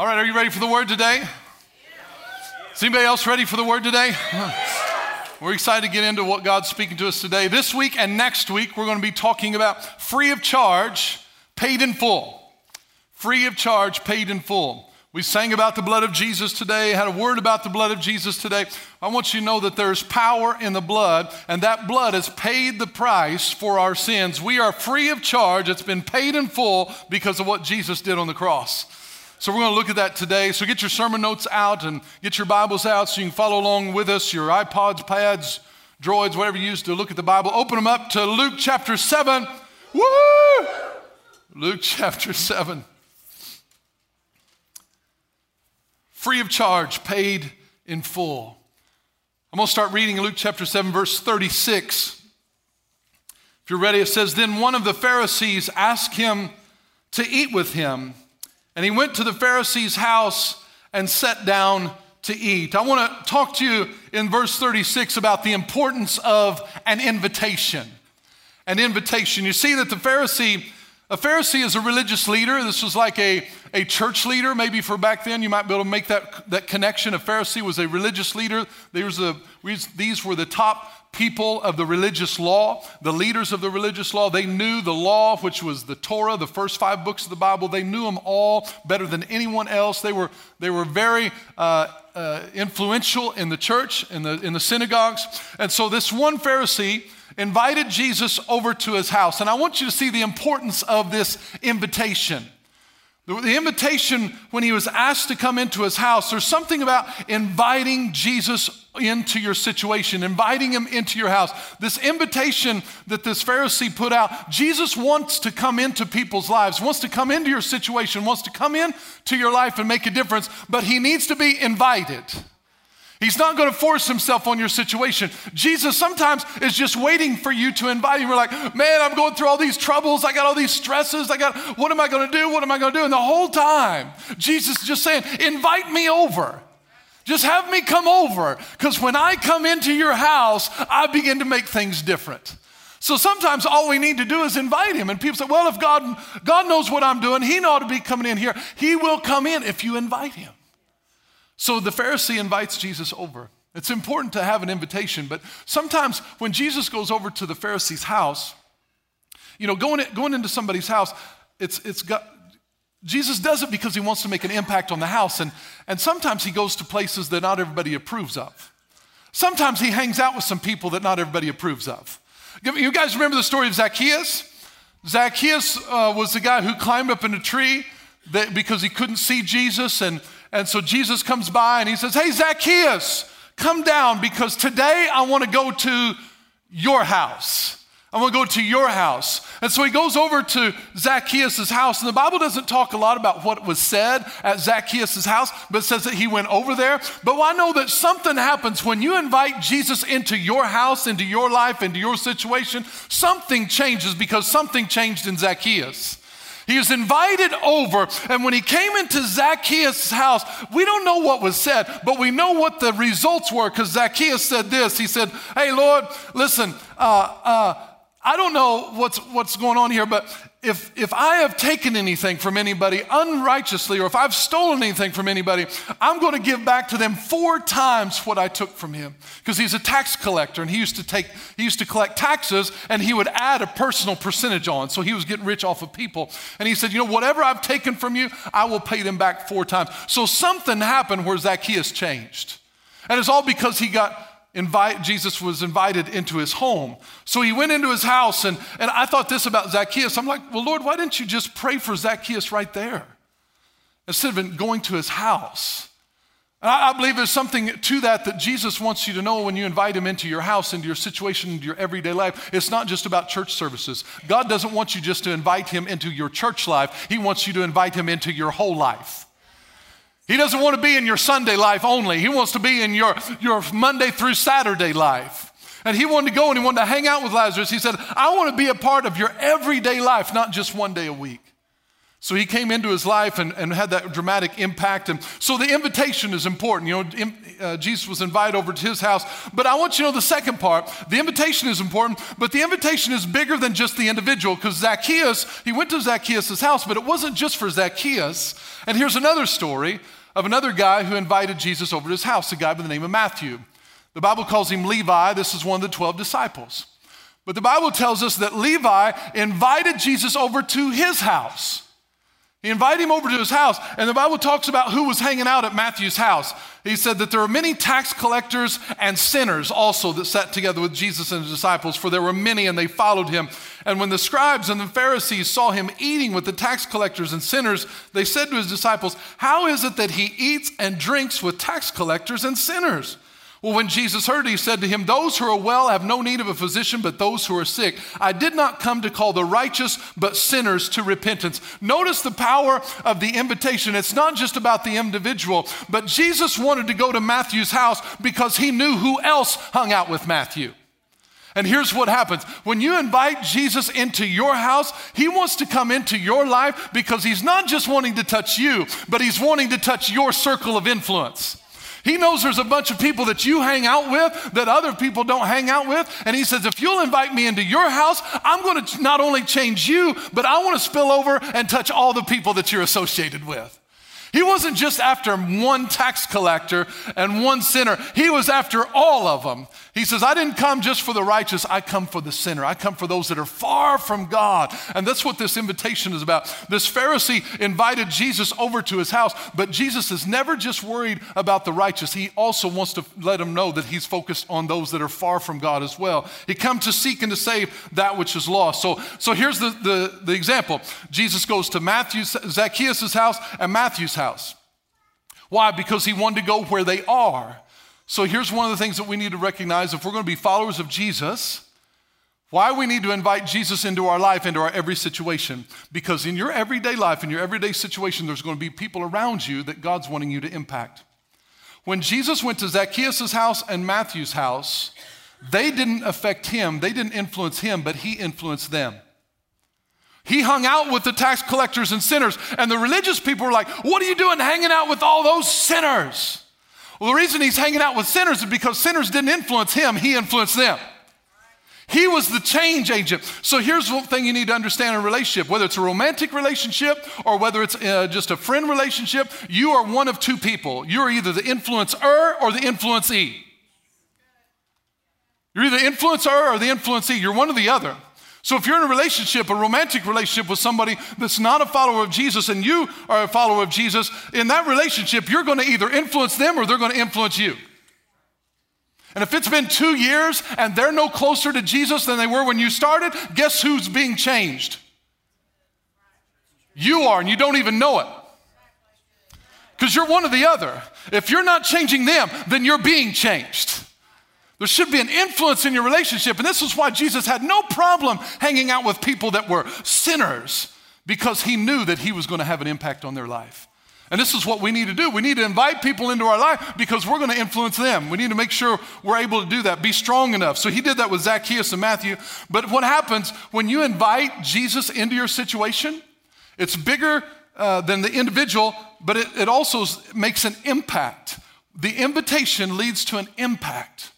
All right, are you ready for the word today? Is anybody else ready for the word today? We're excited to get into what God's speaking to us today. This week and next week, we're going to be talking about free of charge, paid in full. Free of charge, paid in full. We sang about the blood of Jesus today, had a word about the blood of Jesus today. I want you to know that there's power in the blood, and that blood has paid the price for our sins. We are free of charge. It's been paid in full because of what Jesus did on the cross. So we're going to look at that today. So get your sermon notes out and get your Bibles out so you can follow along with us, your iPods, pads, droids, whatever you use to look at the Bible. Open them up to Luke chapter 7. Woo! Luke chapter 7. Free of charge, paid in full. I'm going to start reading Luke chapter 7, verse 36. If you're ready, it says, Then one of the Pharisees asked him to eat with him. And he went to the Pharisee's house and sat down to eat. I want to talk to you in verse 36 about the importance of an invitation. An invitation. You see that the Pharisee, a Pharisee is a religious leader. This was like a, a church leader, maybe for back then. You might be able to make that, that connection. A Pharisee was a religious leader. There's a, these were the top people of the religious law, the leaders of the religious law. They knew the law, which was the Torah, the first five books of the Bible. They knew them all better than anyone else. They were, they were very uh, uh, influential in the church, in the, in the synagogues. And so this one Pharisee invited Jesus over to his house. And I want you to see the importance of this invitation. The invitation, when he was asked to come into his house, there's something about inviting Jesus into your situation, inviting him into your house. This invitation that this Pharisee put out, Jesus wants to come into people's lives, wants to come into your situation, wants to come into your life and make a difference, but he needs to be invited. He's not going to force himself on your situation. Jesus sometimes is just waiting for you to invite him. We're like, man, I'm going through all these troubles. I got all these stresses. I got, what am I going to do? What am I going to do? And the whole time, Jesus is just saying, invite me over. Just have me come over. Because when I come into your house, I begin to make things different. So sometimes all we need to do is invite him. And people say, well, if God, God knows what I'm doing, he ought to be coming in here. He will come in if you invite him. So the Pharisee invites Jesus over. It's important to have an invitation, but sometimes when Jesus goes over to the Pharisee's house, you know, going, going into somebody's house, it's, it's got, Jesus does it because he wants to make an impact on the house, and, and sometimes he goes to places that not everybody approves of. Sometimes he hangs out with some people that not everybody approves of. You guys remember the story of Zacchaeus? Zacchaeus uh, was the guy who climbed up in a tree that, because he couldn't see Jesus, and and so Jesus comes by and he says, Hey, Zacchaeus, come down because today I want to go to your house. I want to go to your house. And so he goes over to Zacchaeus' house. And the Bible doesn't talk a lot about what was said at Zacchaeus' house, but says that he went over there. But I know that something happens when you invite Jesus into your house, into your life, into your situation. Something changes because something changed in Zacchaeus. He was invited over, and when he came into Zacchaeus' house, we don't know what was said, but we know what the results were because Zacchaeus said this. He said, Hey, Lord, listen, uh, uh, I don't know what's, what's going on here, but if, if I have taken anything from anybody unrighteously or if I've stolen anything from anybody, I'm going to give back to them four times what I took from him. Because he's a tax collector and he used to take, he used to collect taxes and he would add a personal percentage on. So he was getting rich off of people. And he said, You know, whatever I've taken from you, I will pay them back four times. So something happened where Zacchaeus changed. And it's all because he got invite, Jesus was invited into his home. So he went into his house, and, and I thought this about Zacchaeus. I'm like, well, Lord, why didn't you just pray for Zacchaeus right there instead of going to his house? I, I believe there's something to that that Jesus wants you to know when you invite him into your house, into your situation, into your everyday life. It's not just about church services. God doesn't want you just to invite him into your church life, He wants you to invite him into your whole life. He doesn't want to be in your Sunday life only. He wants to be in your, your Monday through Saturday life. And he wanted to go and he wanted to hang out with Lazarus. He said, I want to be a part of your everyday life, not just one day a week. So he came into his life and, and had that dramatic impact. And so the invitation is important. You know, uh, Jesus was invited over to his house. But I want you to know the second part. The invitation is important, but the invitation is bigger than just the individual because Zacchaeus, he went to Zacchaeus' house, but it wasn't just for Zacchaeus. And here's another story of another guy who invited Jesus over to his house, a guy by the name of Matthew. The Bible calls him Levi. This is one of the 12 disciples. But the Bible tells us that Levi invited Jesus over to his house. He invited him over to his house, and the Bible talks about who was hanging out at Matthew's house. He said that there were many tax collectors and sinners also that sat together with Jesus and his disciples, for there were many and they followed him. And when the scribes and the Pharisees saw him eating with the tax collectors and sinners, they said to his disciples, How is it that he eats and drinks with tax collectors and sinners? Well, when Jesus heard it, he said to him, Those who are well have no need of a physician, but those who are sick. I did not come to call the righteous, but sinners to repentance. Notice the power of the invitation. It's not just about the individual, but Jesus wanted to go to Matthew's house because he knew who else hung out with Matthew. And here's what happens when you invite Jesus into your house, he wants to come into your life because he's not just wanting to touch you, but he's wanting to touch your circle of influence. He knows there's a bunch of people that you hang out with that other people don't hang out with. And he says, if you'll invite me into your house, I'm going to not only change you, but I want to spill over and touch all the people that you're associated with. He wasn't just after one tax collector and one sinner, he was after all of them. He says, I didn't come just for the righteous, I come for the sinner. I come for those that are far from God. And that's what this invitation is about. This Pharisee invited Jesus over to his house, but Jesus is never just worried about the righteous. He also wants to let him know that he's focused on those that are far from God as well. He come to seek and to save that which is lost. So, so here's the, the, the example. Jesus goes to Matthew, Zacchaeus' house and Matthew's house. Why? Because he wanted to go where they are. So here's one of the things that we need to recognize if we're going to be followers of Jesus, why we need to invite Jesus into our life, into our every situation. Because in your everyday life, in your everyday situation, there's going to be people around you that God's wanting you to impact. When Jesus went to Zacchaeus' house and Matthew's house, they didn't affect him, they didn't influence him, but he influenced them. He hung out with the tax collectors and sinners, and the religious people were like, What are you doing hanging out with all those sinners? Well, the reason he's hanging out with sinners is because sinners didn't influence him, he influenced them. He was the change agent. So here's one thing you need to understand in a relationship whether it's a romantic relationship or whether it's uh, just a friend relationship, you are one of two people. You're either the influencer or the influencee. You're either the influencer or the influencee. You're one or the other. So if you're in a relationship, a romantic relationship with somebody that's not a follower of Jesus and you are a follower of Jesus, in that relationship, you're going to either influence them or they're going to influence you. And if it's been two years and they're no closer to Jesus than they were when you started, guess who's being changed? You are, and you don't even know it. Because you're one or the other. If you're not changing them, then you're being changed. There should be an influence in your relationship. And this is why Jesus had no problem hanging out with people that were sinners because he knew that he was going to have an impact on their life. And this is what we need to do. We need to invite people into our life because we're going to influence them. We need to make sure we're able to do that, be strong enough. So he did that with Zacchaeus and Matthew. But what happens when you invite Jesus into your situation? It's bigger uh, than the individual, but it, it also makes an impact. The invitation leads to an impact.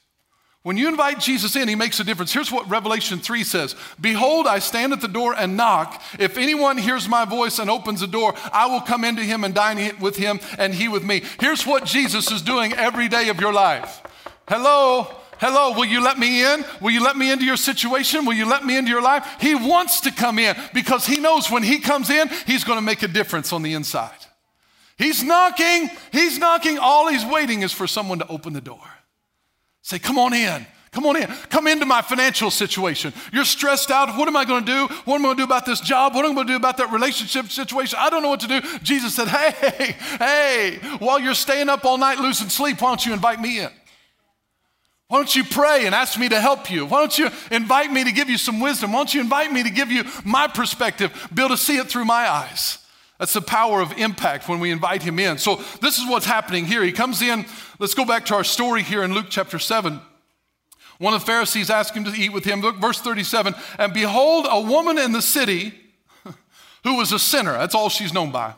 When you invite Jesus in, he makes a difference. Here's what Revelation 3 says Behold, I stand at the door and knock. If anyone hears my voice and opens the door, I will come into him and dine with him and he with me. Here's what Jesus is doing every day of your life. Hello, hello, will you let me in? Will you let me into your situation? Will you let me into your life? He wants to come in because he knows when he comes in, he's going to make a difference on the inside. He's knocking, he's knocking. All he's waiting is for someone to open the door. Say, come on in. Come on in. Come into my financial situation. You're stressed out. What am I going to do? What am I going to do about this job? What am I going to do about that relationship situation? I don't know what to do. Jesus said, Hey, hey, while you're staying up all night losing sleep, why don't you invite me in? Why don't you pray and ask me to help you? Why don't you invite me to give you some wisdom? Why don't you invite me to give you my perspective, be able to see it through my eyes? That's the power of impact when we invite him in. So, this is what's happening here. He comes in. Let's go back to our story here in Luke chapter 7. One of the Pharisees asked him to eat with him. Look, verse 37 And behold, a woman in the city who was a sinner. That's all she's known by.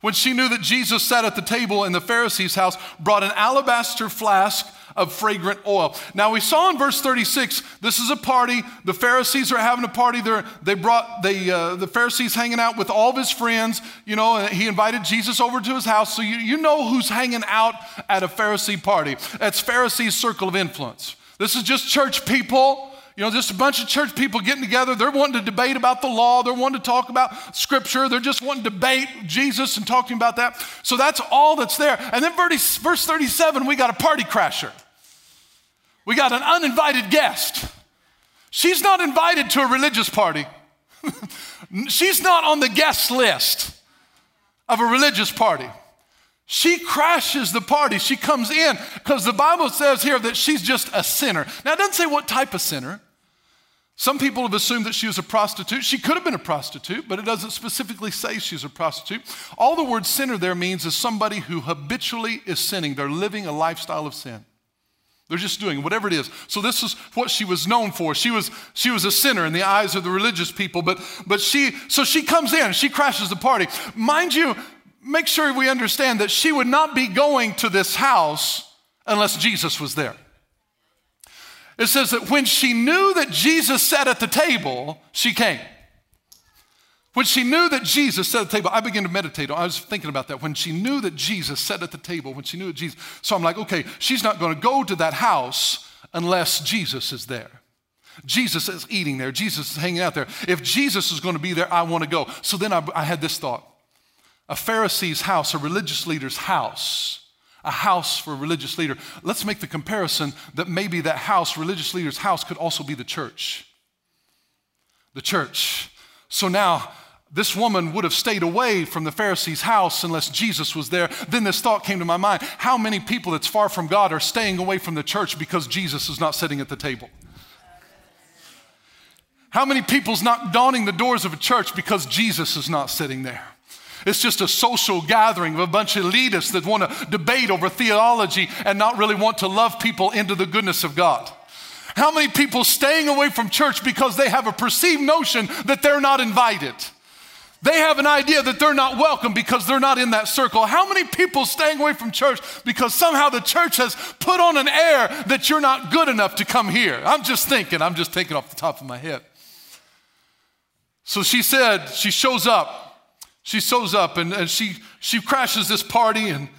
When she knew that Jesus sat at the table in the Pharisee's house, brought an alabaster flask of fragrant oil. Now we saw in verse 36, this is a party. The Pharisees are having a party. They're, they brought the, uh, the Pharisees hanging out with all of his friends. You know, he invited Jesus over to his house. So you, you know who's hanging out at a Pharisee party. That's Pharisees' circle of influence. This is just church people. You know, just a bunch of church people getting together. They're wanting to debate about the law. They're wanting to talk about scripture. They're just wanting to debate Jesus and talking about that. So that's all that's there. And then verse 37, we got a party crasher. We got an uninvited guest. She's not invited to a religious party. She's not on the guest list of a religious party. She crashes the party. She comes in because the Bible says here that she's just a sinner. Now, it doesn't say what type of sinner. Some people have assumed that she was a prostitute. She could have been a prostitute, but it doesn't specifically say she's a prostitute. All the word sinner there means is somebody who habitually is sinning. They're living a lifestyle of sin. They're just doing whatever it is. So this is what she was known for. She was, she was a sinner in the eyes of the religious people, but, but she, so she comes in, she crashes the party. Mind you, make sure we understand that she would not be going to this house unless Jesus was there. It says that when she knew that Jesus sat at the table, she came. When she knew that Jesus sat at the table, I began to meditate. I was thinking about that. When she knew that Jesus sat at the table, when she knew that Jesus, so I'm like, okay, she's not going to go to that house unless Jesus is there. Jesus is eating there. Jesus is hanging out there. If Jesus is going to be there, I want to go. So then I, I had this thought a Pharisee's house, a religious leader's house, a house for a religious leader. Let's make the comparison that maybe that house, religious leader's house, could also be the church. The church. So now, this woman would have stayed away from the Pharisee's house unless Jesus was there. Then this thought came to my mind how many people that's far from God are staying away from the church because Jesus is not sitting at the table? How many people's not donning the doors of a church because Jesus is not sitting there? It's just a social gathering of a bunch of elitists that want to debate over theology and not really want to love people into the goodness of God. How many people staying away from church because they have a perceived notion that they're not invited? They have an idea that they're not welcome because they're not in that circle. How many people staying away from church because somehow the church has put on an air that you're not good enough to come here? I'm just thinking, I'm just thinking off the top of my head. So she said, she shows up. She shows up and, and she, she crashes this party and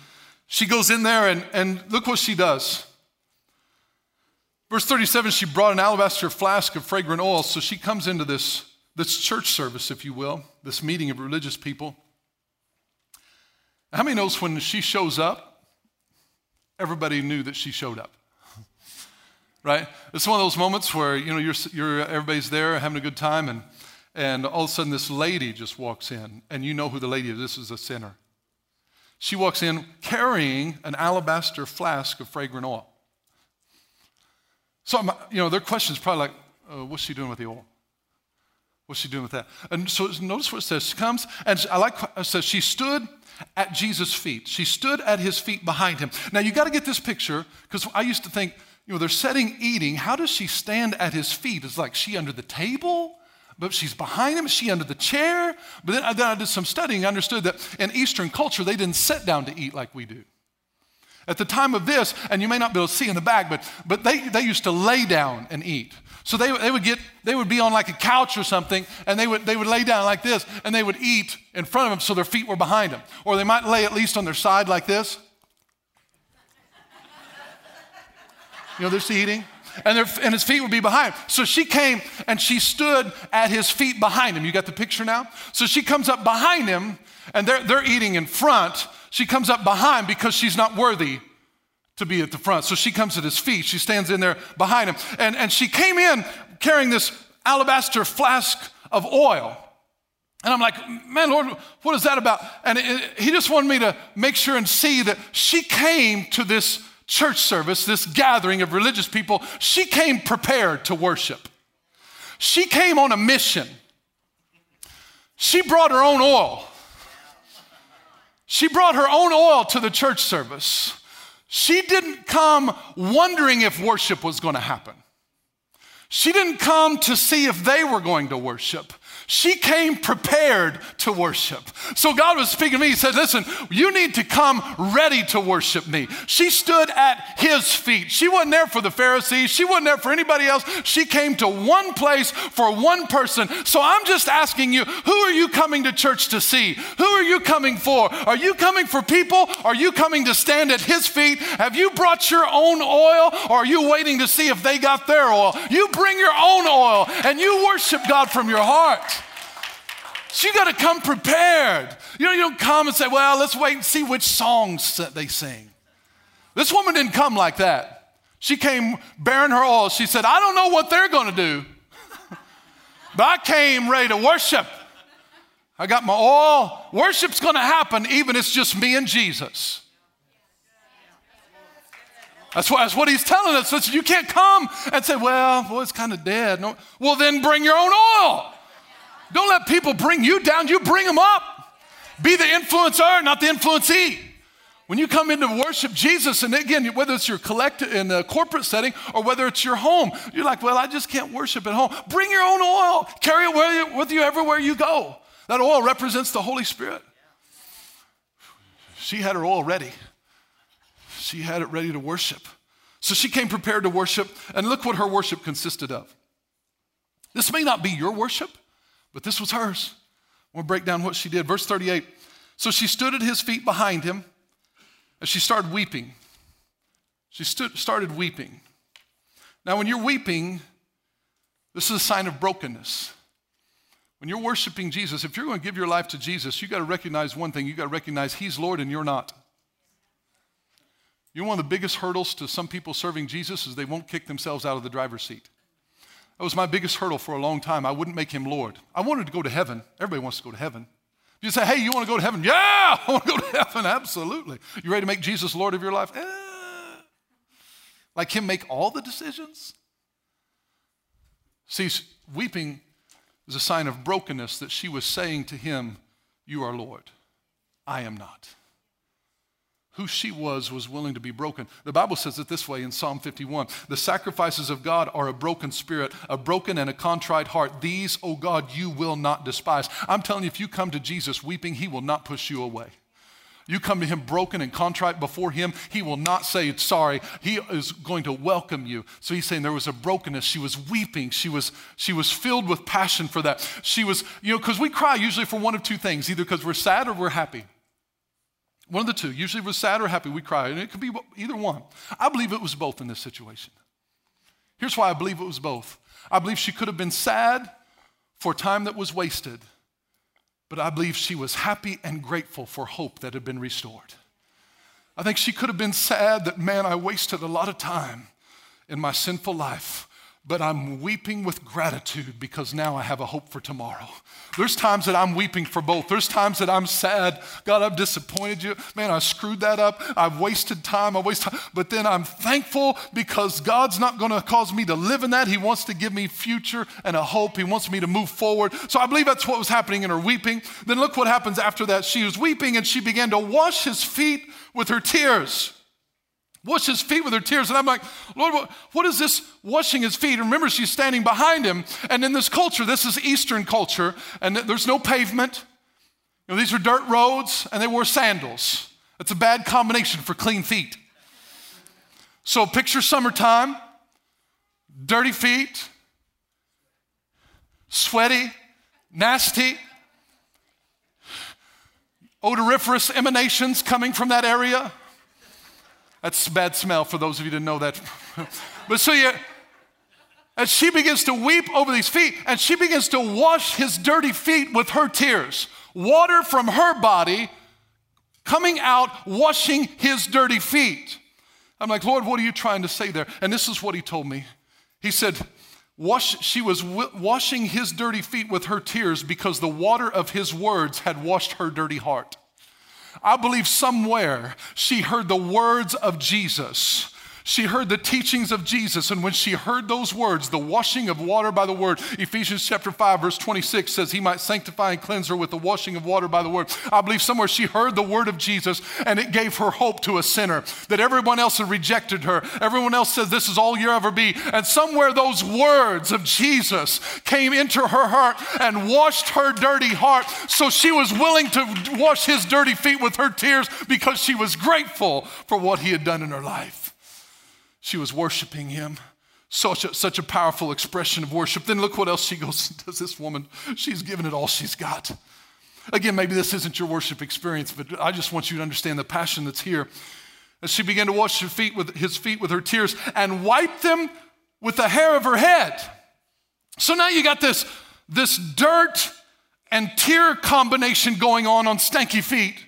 she goes in there and, and look what she does. Verse 37 she brought an alabaster flask of fragrant oil. So she comes into this, this church service, if you will, this meeting of religious people. How many knows when she shows up, everybody knew that she showed up? right? It's one of those moments where, you know, you're, you're, everybody's there having a good time and, and all of a sudden this lady just walks in and you know who the lady is. This is a sinner. She walks in carrying an alabaster flask of fragrant oil. So, you know, their question is probably like, uh, what's she doing with the oil? What's she doing with that? And so notice what it says. She comes, and I like it says she stood at Jesus' feet. She stood at his feet behind him. Now you got to get this picture because I used to think, you know, they're setting eating. How does she stand at his feet? Is like she under the table? But she's behind him, she under the chair. But then, then I did some studying, I understood that in Eastern culture, they didn't sit down to eat like we do. At the time of this, and you may not be able to see in the back, but, but they, they used to lay down and eat. So they, they would get, they would be on like a couch or something, and they would, they would lay down like this, and they would eat in front of them so their feet were behind them. Or they might lay at least on their side like this. You know, they're eating. And, their, and his feet would be behind. So she came and she stood at his feet behind him. You got the picture now? So she comes up behind him, and they're, they're eating in front, she comes up behind because she's not worthy to be at the front. So she comes at his feet. She stands in there behind him. And, and she came in carrying this alabaster flask of oil. And I'm like, man, Lord, what is that about? And it, it, he just wanted me to make sure and see that she came to this church service, this gathering of religious people. She came prepared to worship. She came on a mission. She brought her own oil. She brought her own oil to the church service. She didn't come wondering if worship was going to happen. She didn't come to see if they were going to worship. She came prepared to worship. So God was speaking to me. He said, Listen, you need to come ready to worship me. She stood at his feet. She wasn't there for the Pharisees, she wasn't there for anybody else. She came to one place for one person. So I'm just asking you, who are you coming to church to see? Who are you coming for? Are you coming for people? Are you coming to stand at his feet? Have you brought your own oil or are you waiting to see if they got their oil? You bring your own oil and you worship God from your heart. So you got to come prepared. You know, you don't come and say, well, let's wait and see which songs that they sing. This woman didn't come like that. She came bearing her oil. She said, I don't know what they're going to do, but I came ready to worship. I got my oil. Worship's going to happen even if it's just me and Jesus. That's what, that's what he's telling us. Listen, you can't come and say, well, boy, it's kind of dead. No. Well, then bring your own oil. Don't let people bring you down, you bring them up. Be the influencer, not the influencee. When you come into worship Jesus, and again, whether it's your collective in a corporate setting or whether it's your home, you're like, well, I just can't worship at home. Bring your own oil. Carry it with you everywhere you go. That oil represents the Holy Spirit. She had her oil ready. She had it ready to worship. So she came prepared to worship, and look what her worship consisted of. This may not be your worship, but this was hers. We'll break down what she did. Verse 38 So she stood at his feet behind him, and she started weeping. She stood, started weeping. Now, when you're weeping, this is a sign of brokenness. When you're worshiping Jesus, if you're going to give your life to Jesus, you got to recognize one thing. You got to recognize He's Lord and you're not. You know, one of the biggest hurdles to some people serving Jesus is they won't kick themselves out of the driver's seat. That was my biggest hurdle for a long time. I wouldn't make him Lord. I wanted to go to heaven. Everybody wants to go to heaven. You say, hey, you want to go to heaven? Yeah, I want to go to heaven. Absolutely. You ready to make Jesus Lord of your life? Eh. Like him make all the decisions? See, weeping is a sign of brokenness that she was saying to him, You are Lord. I am not who she was was willing to be broken. The Bible says it this way in Psalm 51 The sacrifices of God are a broken spirit, a broken and a contrite heart. These, O God, you will not despise. I'm telling you, if you come to Jesus weeping, he will not push you away. You come to him broken and contrite before him, he will not say sorry. He is going to welcome you. So he's saying there was a brokenness. She was weeping. She was, she was filled with passion for that. She was, you know, because we cry usually for one of two things either because we're sad or we're happy. One of the two. Usually, we're sad or happy, we cry. And it could be either one. I believe it was both in this situation. Here's why I believe it was both. I believe she could have been sad for time that was wasted, but I believe she was happy and grateful for hope that had been restored. I think she could have been sad that, man, I wasted a lot of time in my sinful life but I'm weeping with gratitude because now I have a hope for tomorrow. There's times that I'm weeping for both. There's times that I'm sad. God, I've disappointed you. Man, I screwed that up. I've wasted time. I wasted time. But then I'm thankful because God's not going to cause me to live in that. He wants to give me future and a hope. He wants me to move forward. So I believe that's what was happening in her weeping. Then look what happens after that. She was weeping and she began to wash his feet with her tears wash his feet with her tears. And I'm like, Lord, what, what is this washing his feet? remember, she's standing behind him. And in this culture, this is Eastern culture, and there's no pavement. You know, these are dirt roads, and they wore sandals. That's a bad combination for clean feet. So picture summertime, dirty feet, sweaty, nasty, odoriferous emanations coming from that area. That's a bad smell for those of you that know that. but so you, as she begins to weep over these feet, and she begins to wash his dirty feet with her tears, water from her body coming out, washing his dirty feet. I'm like, Lord, what are you trying to say there? And this is what he told me. He said, Wash, she was w- washing his dirty feet with her tears because the water of his words had washed her dirty heart. I believe somewhere she heard the words of Jesus She heard the teachings of Jesus, and when she heard those words, the washing of water by the word, Ephesians chapter 5, verse 26 says, He might sanctify and cleanse her with the washing of water by the word. I believe somewhere she heard the word of Jesus, and it gave her hope to a sinner that everyone else had rejected her. Everyone else said, This is all you'll ever be. And somewhere those words of Jesus came into her heart and washed her dirty heart, so she was willing to wash his dirty feet with her tears because she was grateful for what he had done in her life. She was worshiping him. Such a, such a powerful expression of worship. Then look what else she goes does. This woman, she's given it all she's got. Again, maybe this isn't your worship experience, but I just want you to understand the passion that's here. As she began to wash her feet with his feet with her tears and wipe them with the hair of her head. So now you got this, this dirt and tear combination going on on stanky feet.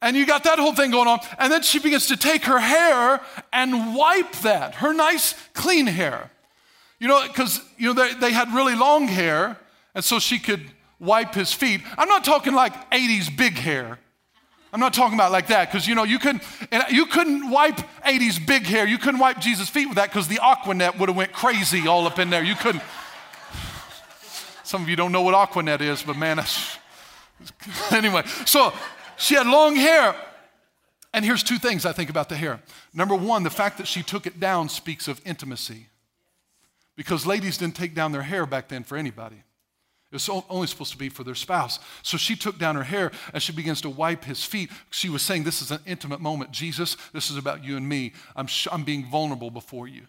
And you got that whole thing going on. And then she begins to take her hair and wipe that, her nice, clean hair. You know, because, you know, they, they had really long hair, and so she could wipe his feet. I'm not talking like 80s big hair. I'm not talking about like that because you know you couldn't you couldn't wipe 80s big hair. You couldn't wipe Jesus' feet with that because the Aquanet would have went crazy all up in there. You couldn't. Some of you don't know what Aquanet is, but man, anyway. So she had long hair. And here's two things I think about the hair. Number one, the fact that she took it down speaks of intimacy. Because ladies didn't take down their hair back then for anybody. It was only supposed to be for their spouse. So she took down her hair and she begins to wipe his feet. She was saying, This is an intimate moment. Jesus, this is about you and me. I'm, sh- I'm being vulnerable before you.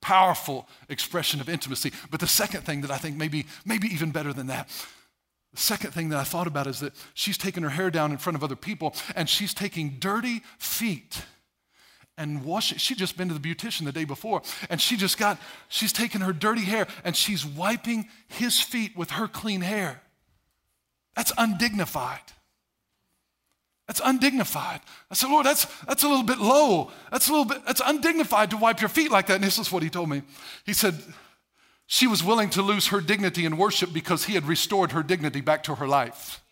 Powerful expression of intimacy. But the second thing that I think maybe, maybe even better than that the second thing that I thought about is that she's taking her hair down in front of other people and she's taking dirty feet and washing. She'd just been to the beautician the day before and she just got, she's taking her dirty hair and she's wiping his feet with her clean hair. That's undignified. That's undignified. I said, Lord, that's, that's a little bit low. That's a little bit, that's undignified to wipe your feet like that. And this is what he told me. He said, she was willing to lose her dignity in worship because he had restored her dignity back to her life.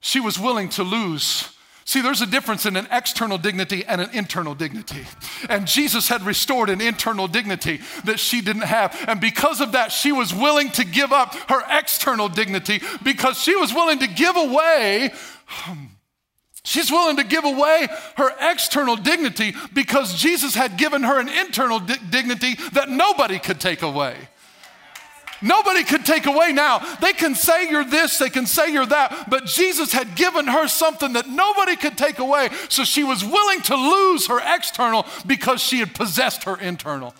She was willing to lose. See, there's a difference in an external dignity and an internal dignity. And Jesus had restored an internal dignity that she didn't have. And because of that, she was willing to give up her external dignity because she was willing to give away. Um, She's willing to give away her external dignity because Jesus had given her an internal di- dignity that nobody could take away. Nobody could take away now. They can say you're this, they can say you're that, but Jesus had given her something that nobody could take away. So she was willing to lose her external because she had possessed her internal.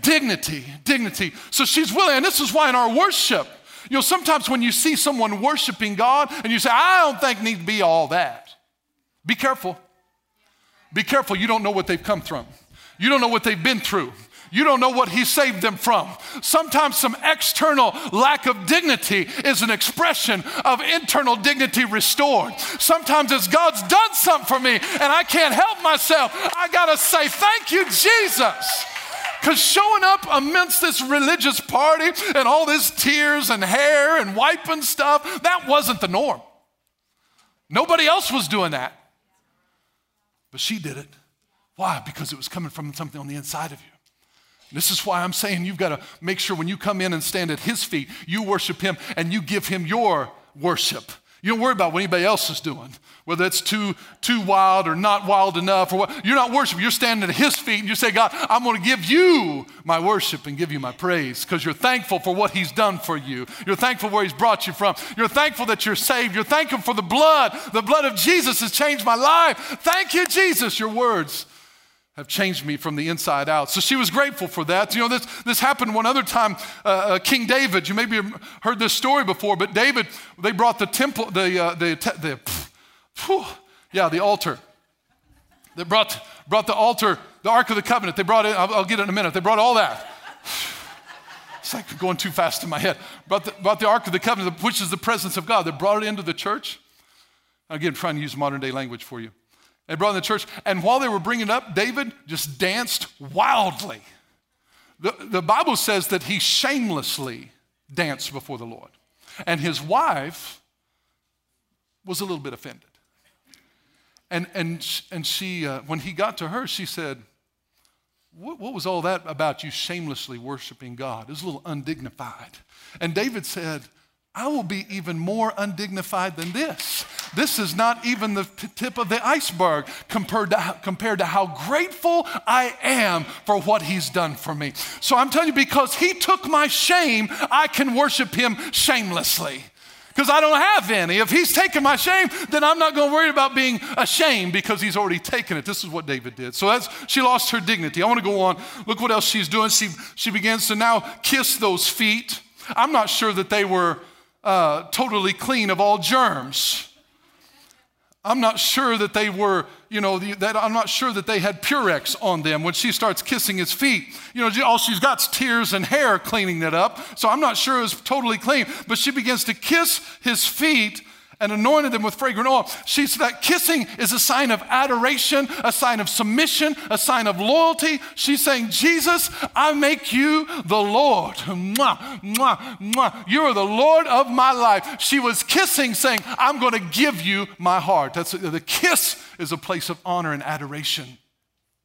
Dignity, dignity. So she's willing, and this is why in our worship, you know, sometimes when you see someone worshiping God and you say, I don't think need to be all that, be careful. Be careful. You don't know what they've come from, you don't know what they've been through. You don't know what he saved them from. Sometimes some external lack of dignity is an expression of internal dignity restored. Sometimes it's God's done something for me and I can't help myself. I got to say, Thank you, Jesus. Because showing up amidst this religious party and all this tears and hair and wiping stuff, that wasn't the norm. Nobody else was doing that. But she did it. Why? Because it was coming from something on the inside of you. This is why I'm saying you've got to make sure when you come in and stand at his feet, you worship him and you give him your worship. You don't worry about what anybody else is doing, whether it's too, too wild or not wild enough or what. You're not worshiping. You're standing at His feet and you say, God, I'm going to give you my worship and give you my praise because you're thankful for what He's done for you. You're thankful where He's brought you from. You're thankful that you're saved. You're thankful for the blood. The blood of Jesus has changed my life. Thank you, Jesus. Your words have changed me from the inside out. So she was grateful for that. You know, this, this happened one other time. Uh, uh, King David, you maybe heard this story before, but David, they brought the temple, the, uh, the, the whew, yeah, the altar. They brought, brought the altar, the Ark of the Covenant. They brought it, I'll, I'll get it in a minute. They brought all that. It's like going too fast in my head. Brought the, brought the Ark of the Covenant, which is the presence of God. They brought it into the church. Again, trying to use modern day language for you. They brought in the church, and while they were bringing it up, David just danced wildly. The, the Bible says that he shamelessly danced before the Lord. And his wife was a little bit offended. And, and, and she, uh, when he got to her, she said, what, what was all that about you shamelessly worshiping God? It was a little undignified. And David said, I will be even more undignified than this. This is not even the tip of the iceberg compared to, compared to how grateful I am for what he's done for me. So I'm telling you, because he took my shame, I can worship him shamelessly because I don't have any. If he's taken my shame, then I'm not going to worry about being ashamed because he's already taken it. This is what David did. So as she lost her dignity. I want to go on. Look what else she's doing. She, she begins to now kiss those feet. I'm not sure that they were uh, totally clean of all germs. I'm not sure that they were, you know, that I'm not sure that they had Purex on them when she starts kissing his feet. You know, all she's got tears and hair cleaning it up. So I'm not sure it was totally clean. But she begins to kiss his feet and anointed them with fragrant oil. She said that kissing is a sign of adoration, a sign of submission, a sign of loyalty. She's saying, Jesus, I make you the Lord. Mwah, mwah, mwah. You are the Lord of my life. She was kissing, saying, I'm going to give you my heart. That's the kiss is a place of honor and adoration.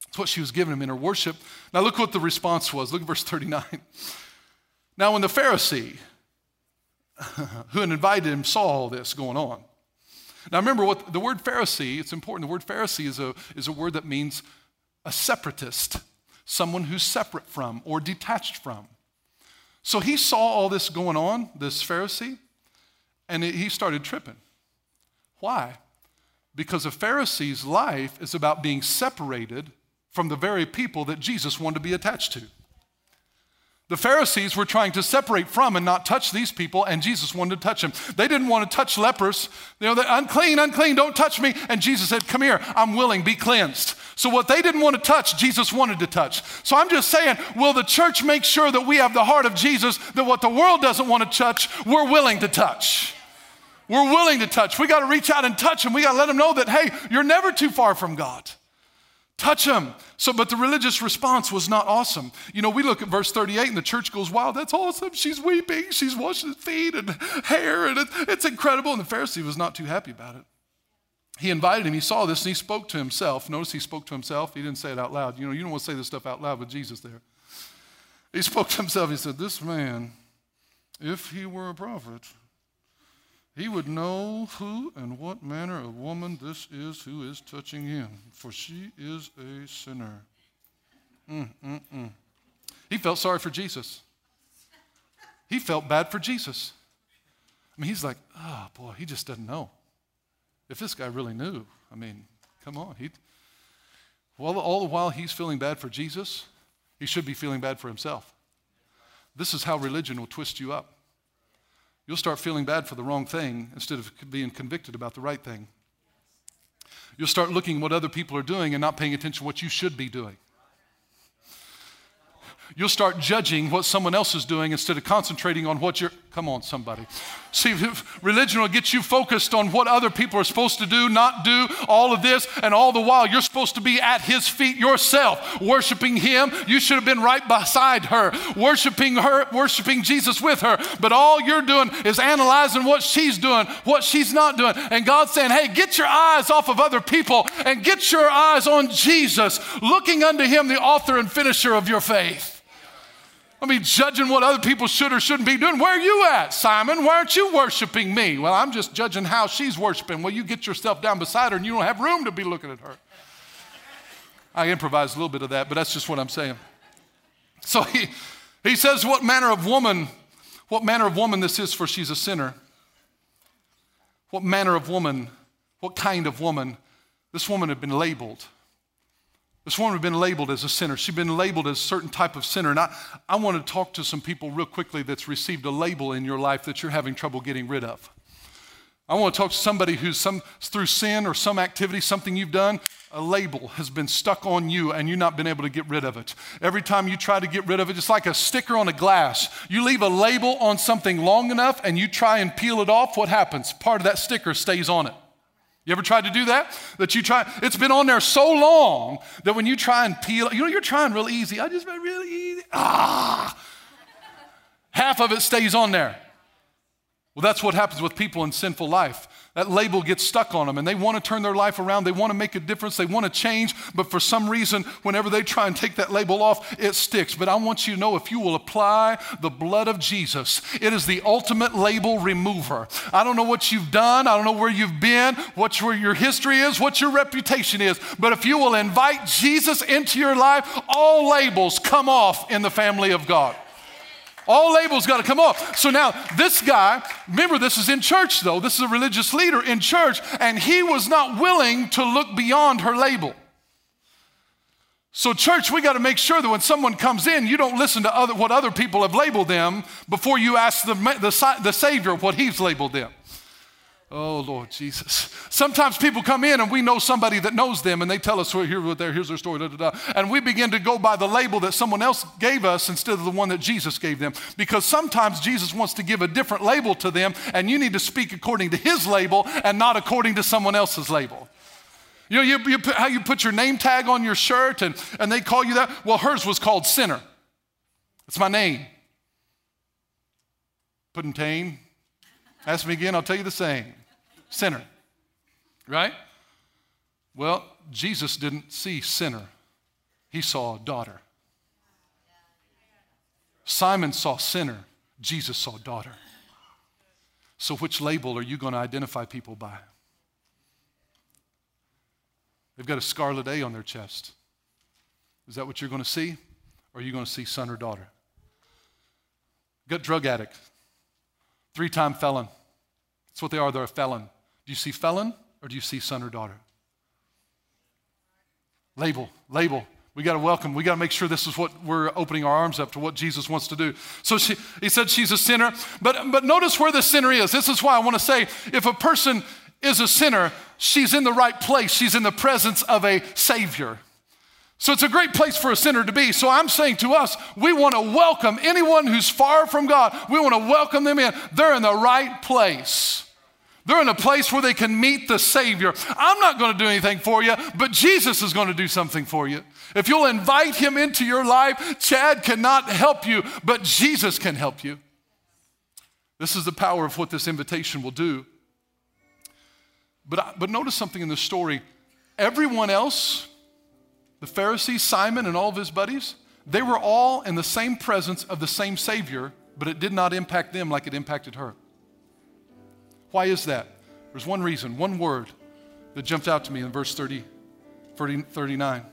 That's what she was giving him in her worship. Now look what the response was. Look at verse 39. Now when the Pharisee who had invited him saw all this going on. Now remember what the word Pharisee, it's important. The word Pharisee is a, is a word that means a separatist, someone who's separate from or detached from. So he saw all this going on, this Pharisee, and he started tripping. Why? Because a Pharisee's life is about being separated from the very people that Jesus wanted to be attached to. The Pharisees were trying to separate from and not touch these people, and Jesus wanted to touch them. They didn't want to touch lepers. You know, they're unclean, unclean, don't touch me. And Jesus said, Come here, I'm willing, be cleansed. So, what they didn't want to touch, Jesus wanted to touch. So, I'm just saying, will the church make sure that we have the heart of Jesus, that what the world doesn't want to touch, we're willing to touch? We're willing to touch. We got to reach out and touch them. We got to let them know that, hey, you're never too far from God. Touch him. So, but the religious response was not awesome. You know, we look at verse 38 and the church goes, wow, that's awesome. She's weeping. She's washing his feet and hair, and it, it's incredible. And the Pharisee was not too happy about it. He invited him, he saw this, and he spoke to himself. Notice he spoke to himself. He didn't say it out loud. You know, you don't want to say this stuff out loud with Jesus there. He spoke to himself. He said, This man, if he were a prophet, he would know who and what manner of woman this is who is touching him, for she is a sinner. Mm, mm, mm. He felt sorry for Jesus. He felt bad for Jesus. I mean, he's like, oh boy, he just doesn't know. If this guy really knew, I mean, come on. He, well, all the while he's feeling bad for Jesus, he should be feeling bad for himself. This is how religion will twist you up. You'll start feeling bad for the wrong thing instead of being convicted about the right thing. You'll start looking what other people are doing and not paying attention to what you should be doing. You'll start judging what someone else is doing instead of concentrating on what you're. Come on, somebody. See, religion will get you focused on what other people are supposed to do, not do, all of this, and all the while you're supposed to be at his feet yourself, worshiping him. You should have been right beside her, worshiping her, worshiping Jesus with her. But all you're doing is analyzing what she's doing, what she's not doing. And God's saying, hey, get your eyes off of other people and get your eyes on Jesus, looking unto him, the author and finisher of your faith. I mean, judging what other people should or shouldn't be doing. Where are you at, Simon? Why aren't you worshiping me? Well, I'm just judging how she's worshiping. Well, you get yourself down beside her and you don't have room to be looking at her. I improvise a little bit of that, but that's just what I'm saying. So he, he says, What manner of woman, what manner of woman this is, for she's a sinner. What manner of woman, what kind of woman? This woman had been labeled. This woman had been labeled as a sinner. She'd been labeled as a certain type of sinner. And I, I want to talk to some people real quickly that's received a label in your life that you're having trouble getting rid of. I want to talk to somebody who's some, through sin or some activity, something you've done, a label has been stuck on you and you've not been able to get rid of it. Every time you try to get rid of it, it's like a sticker on a glass. You leave a label on something long enough and you try and peel it off, what happens? Part of that sticker stays on it. You ever tried to do that? That you try, it's been on there so long that when you try and peel, you know, you're trying real easy. I just went really easy. Ah! Half of it stays on there. Well, that's what happens with people in sinful life. That label gets stuck on them and they want to turn their life around. They want to make a difference. They want to change. But for some reason, whenever they try and take that label off, it sticks. But I want you to know if you will apply the blood of Jesus, it is the ultimate label remover. I don't know what you've done. I don't know where you've been, what your, your history is, what your reputation is. But if you will invite Jesus into your life, all labels come off in the family of God. All labels got to come off. So now, this guy, remember, this is in church though. This is a religious leader in church, and he was not willing to look beyond her label. So, church, we got to make sure that when someone comes in, you don't listen to other, what other people have labeled them before you ask the, the, the Savior what He's labeled them. Oh, Lord Jesus. Sometimes people come in and we know somebody that knows them and they tell us, well, here, there, here's their story, da, da, da. and we begin to go by the label that someone else gave us instead of the one that Jesus gave them. Because sometimes Jesus wants to give a different label to them and you need to speak according to his label and not according to someone else's label. You know, you, you put, how you put your name tag on your shirt and, and they call you that? Well, hers was called Sinner. It's my name. Puddintain. Ask me again, I'll tell you the same sinner. Right? Well, Jesus didn't see sinner, he saw daughter. Simon saw sinner, Jesus saw daughter. So, which label are you going to identify people by? They've got a scarlet A on their chest. Is that what you're going to see? Or are you going to see son or daughter? Got drug addict, three time felon. That's what they are, they're a felon. Do you see felon or do you see son or daughter? Label, label. We got to welcome. We got to make sure this is what we're opening our arms up to what Jesus wants to do. So she, he said she's a sinner. But, but notice where the sinner is. This is why I want to say if a person is a sinner, she's in the right place. She's in the presence of a Savior. So it's a great place for a sinner to be. So I'm saying to us, we want to welcome anyone who's far from God. We want to welcome them in. They're in the right place. They're in a place where they can meet the Savior. I'm not going to do anything for you, but Jesus is going to do something for you. If you'll invite Him into your life, Chad cannot help you, but Jesus can help you. This is the power of what this invitation will do. But, but notice something in the story. Everyone else, the Pharisees, Simon, and all of his buddies, they were all in the same presence of the same Savior, but it did not impact them like it impacted her. Why is that? There's one reason, one word that jumped out to me in verse 30, 30 39.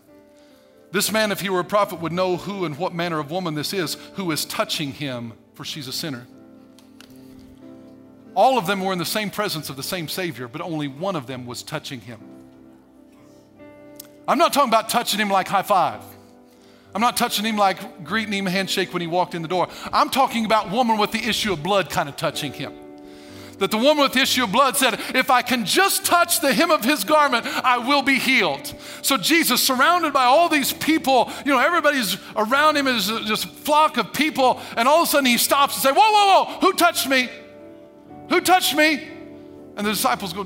This man, if he were a prophet, would know who and what manner of woman this is who is touching him, for she's a sinner. All of them were in the same presence of the same Savior, but only one of them was touching him. I'm not talking about touching him like high five. I'm not touching him like greeting him a handshake when he walked in the door. I'm talking about woman with the issue of blood kind of touching him that the woman with the issue of blood said, If I can just touch the hem of his garment, I will be healed. So Jesus, surrounded by all these people, you know, everybody's around him is just flock of people, and all of a sudden he stops and says, Whoa, whoa, whoa, who touched me? Who touched me? And the disciples go,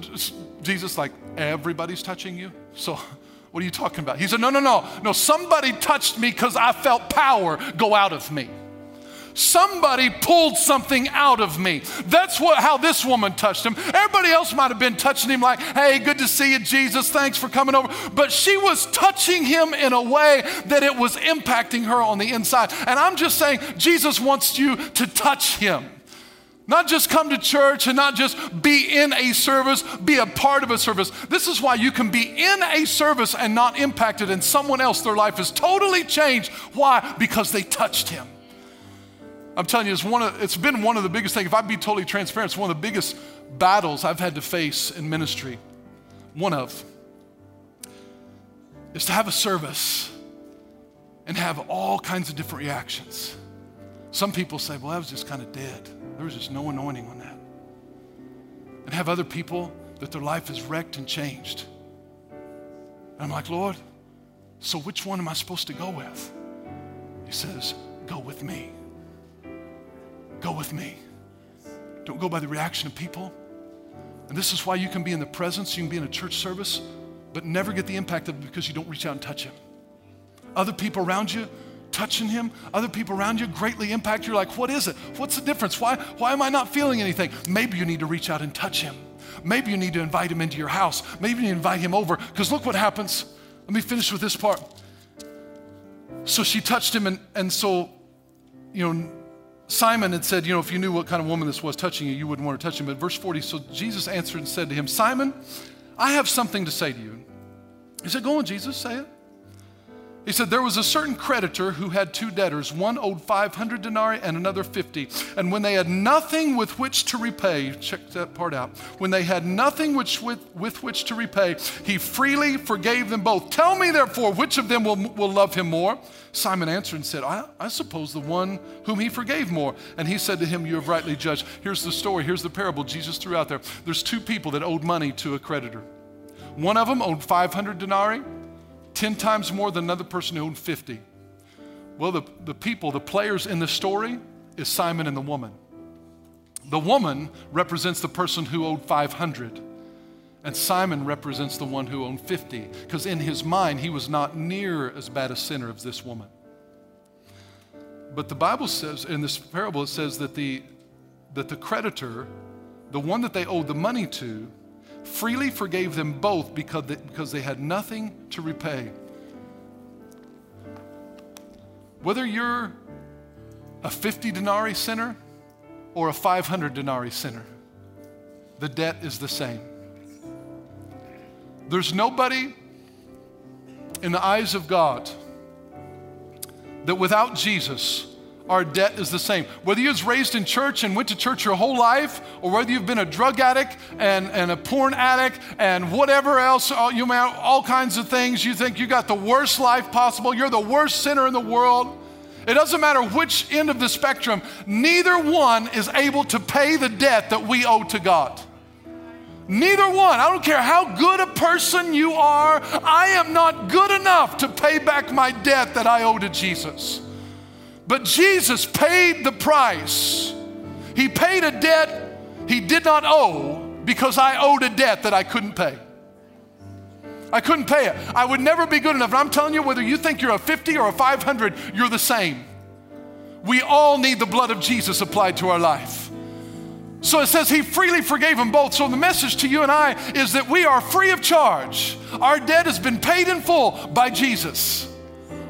Jesus, like, everybody's touching you? So what are you talking about? He said, No, no, no, no, somebody touched me because I felt power go out of me. Somebody pulled something out of me. That's what, how this woman touched him. Everybody else might have been touching him like, hey, good to see you, Jesus. Thanks for coming over. But she was touching him in a way that it was impacting her on the inside. And I'm just saying, Jesus wants you to touch him. Not just come to church and not just be in a service, be a part of a service. This is why you can be in a service and not impacted, and someone else, their life is totally changed. Why? Because they touched him. I'm telling you, it's, one of, it's been one of the biggest things. If I'd be totally transparent, it's one of the biggest battles I've had to face in ministry. One of is to have a service and have all kinds of different reactions. Some people say, well, that was just kind of dead. There was just no anointing on that. And have other people that their life is wrecked and changed. And I'm like, Lord, so which one am I supposed to go with? He says, go with me. Go with me. Don't go by the reaction of people. And this is why you can be in the presence, you can be in a church service, but never get the impact of it because you don't reach out and touch Him. Other people around you, touching him, other people around you greatly impact. You're like, what is it? What's the difference? Why, why am I not feeling anything? Maybe you need to reach out and touch him. Maybe you need to invite him into your house. Maybe you invite him over. Because look what happens. Let me finish with this part. So she touched him, and, and so, you know, Simon had said, You know, if you knew what kind of woman this was touching you, you wouldn't want to touch him. But verse 40, so Jesus answered and said to him, Simon, I have something to say to you. He said, Go on, Jesus, say it. He said, There was a certain creditor who had two debtors. One owed 500 denarii and another 50. And when they had nothing with which to repay, check that part out. When they had nothing which, with, with which to repay, he freely forgave them both. Tell me, therefore, which of them will, will love him more? Simon answered and said, I, I suppose the one whom he forgave more. And he said to him, You have rightly judged. Here's the story, here's the parable Jesus threw out there. There's two people that owed money to a creditor. One of them owed 500 denarii 10 times more than another person who owned 50. Well, the, the people, the players in the story is Simon and the woman. The woman represents the person who owed 500. And Simon represents the one who owned 50, because in his mind, he was not near as bad a sinner as this woman. But the Bible says, in this parable, it says that the, that the creditor, the one that they owed the money to, freely forgave them both because they, because they had nothing to repay. Whether you're a 50 denarii sinner or a 500 denarii sinner, the debt is the same. There's nobody in the eyes of God that without Jesus our debt is the same. Whether you was raised in church and went to church your whole life, or whether you've been a drug addict and, and a porn addict and whatever else, all, you may have all kinds of things, you think you got the worst life possible, you're the worst sinner in the world. It doesn't matter which end of the spectrum, neither one is able to pay the debt that we owe to God. Neither one. I don't care how good a person you are, I am not good enough to pay back my debt that I owe to Jesus. But Jesus paid the price. He paid a debt he did not owe because I owed a debt that I couldn't pay. I couldn't pay it. I would never be good enough. And I'm telling you, whether you think you're a 50 or a 500, you're the same. We all need the blood of Jesus applied to our life. So it says he freely forgave them both. So the message to you and I is that we are free of charge. Our debt has been paid in full by Jesus.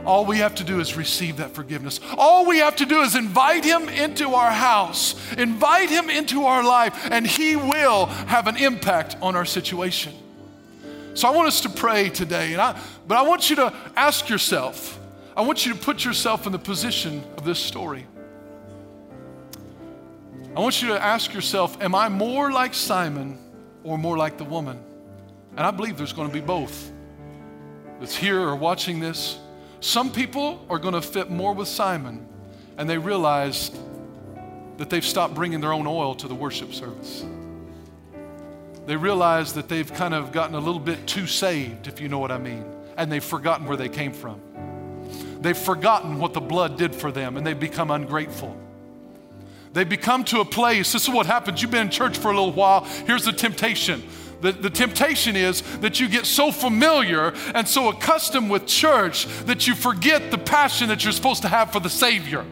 All we have to do is receive that forgiveness. All we have to do is invite Him into our house, invite Him into our life, and He will have an impact on our situation. So I want us to pray today, and I, but I want you to ask yourself, I want you to put yourself in the position of this story. I want you to ask yourself, am I more like Simon or more like the woman? And I believe there's going to be both. That's here or watching this. Some people are going to fit more with Simon, and they realize that they've stopped bringing their own oil to the worship service. They realize that they've kind of gotten a little bit too saved, if you know what I mean, and they've forgotten where they came from. They've forgotten what the blood did for them, and they've become ungrateful. They become to a place, this is what happens. You've been in church for a little while. Here's the temptation the, the temptation is that you get so familiar and so accustomed with church that you forget the passion that you're supposed to have for the Savior.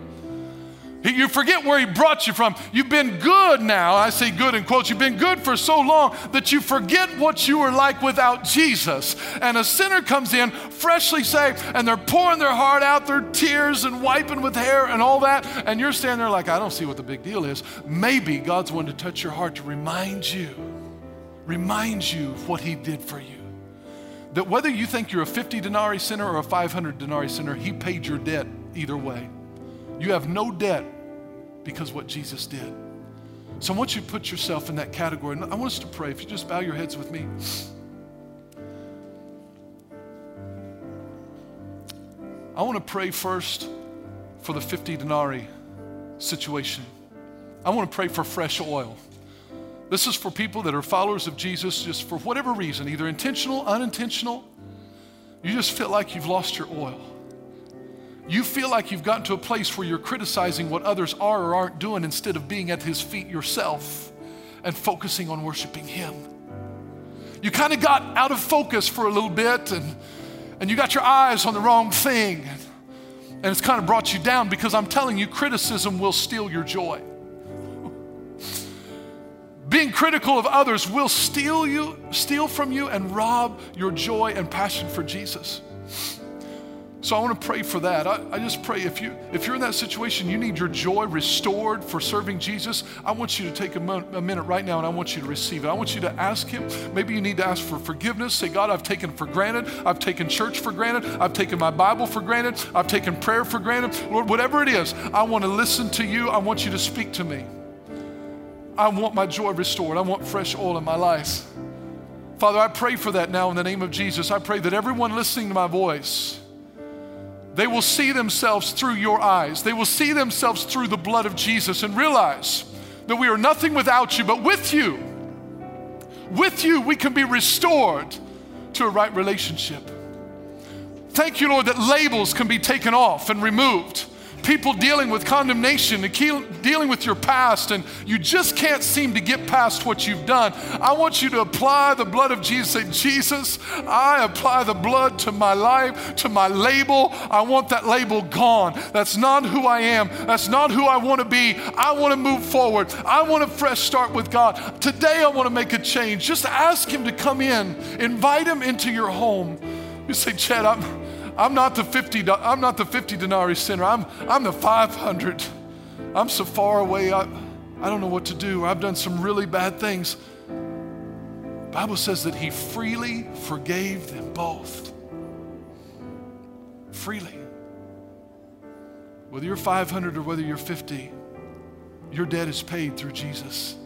You forget where he brought you from. You've been good now. I say good in quotes. You've been good for so long that you forget what you were like without Jesus. And a sinner comes in, freshly saved, and they're pouring their heart out, their tears and wiping with hair and all that. And you're standing there like, I don't see what the big deal is. Maybe God's wanting to touch your heart to remind you reminds you of what he did for you. That whether you think you're a 50 denarii sinner or a 500 denarii sinner, he paid your debt either way. You have no debt because what Jesus did. So I want you to put yourself in that category. And I want us to pray. If you just bow your heads with me. I want to pray first for the 50 denarii situation. I want to pray for fresh oil. This is for people that are followers of Jesus just for whatever reason, either intentional, unintentional. You just feel like you've lost your oil. You feel like you've gotten to a place where you're criticizing what others are or aren't doing instead of being at His feet yourself and focusing on worshiping Him. You kind of got out of focus for a little bit and, and you got your eyes on the wrong thing. And it's kind of brought you down because I'm telling you, criticism will steal your joy. Being critical of others will steal you, steal from you and rob your joy and passion for Jesus. So I want to pray for that. I, I, just pray if you if you're in that situation, you need your joy restored for serving Jesus. I want you to take a, mo- a minute right now and I want you to receive it. I want you to ask Him. Maybe you need to ask for forgiveness. Say, God, I've taken for granted. I've taken church for granted. I've taken my Bible for granted. I've taken prayer for granted. Lord, whatever it is, I want to listen to you. I want you to speak to me. I want my joy restored. I want fresh oil in my life. Father, I pray for that now in the name of Jesus. I pray that everyone listening to my voice they will see themselves through your eyes. They will see themselves through the blood of Jesus and realize that we are nothing without you, but with you, with you, we can be restored to a right relationship. Thank you, Lord, that labels can be taken off and removed people dealing with condemnation and dealing with your past, and you just can't seem to get past what you've done. I want you to apply the blood of Jesus. Say, Jesus, I apply the blood to my life, to my label. I want that label gone. That's not who I am. That's not who I want to be. I want to move forward. I want a fresh start with God. Today, I want to make a change. Just ask Him to come in, invite Him into your home. You say, Chad, I'm. I'm not the 50, I'm not the 50 denarii sinner. I'm, I'm the 500. I'm so far away, I, I don't know what to do. I've done some really bad things. Bible says that he freely forgave them both. Freely. Whether you're 500 or whether you're 50, your debt is paid through Jesus.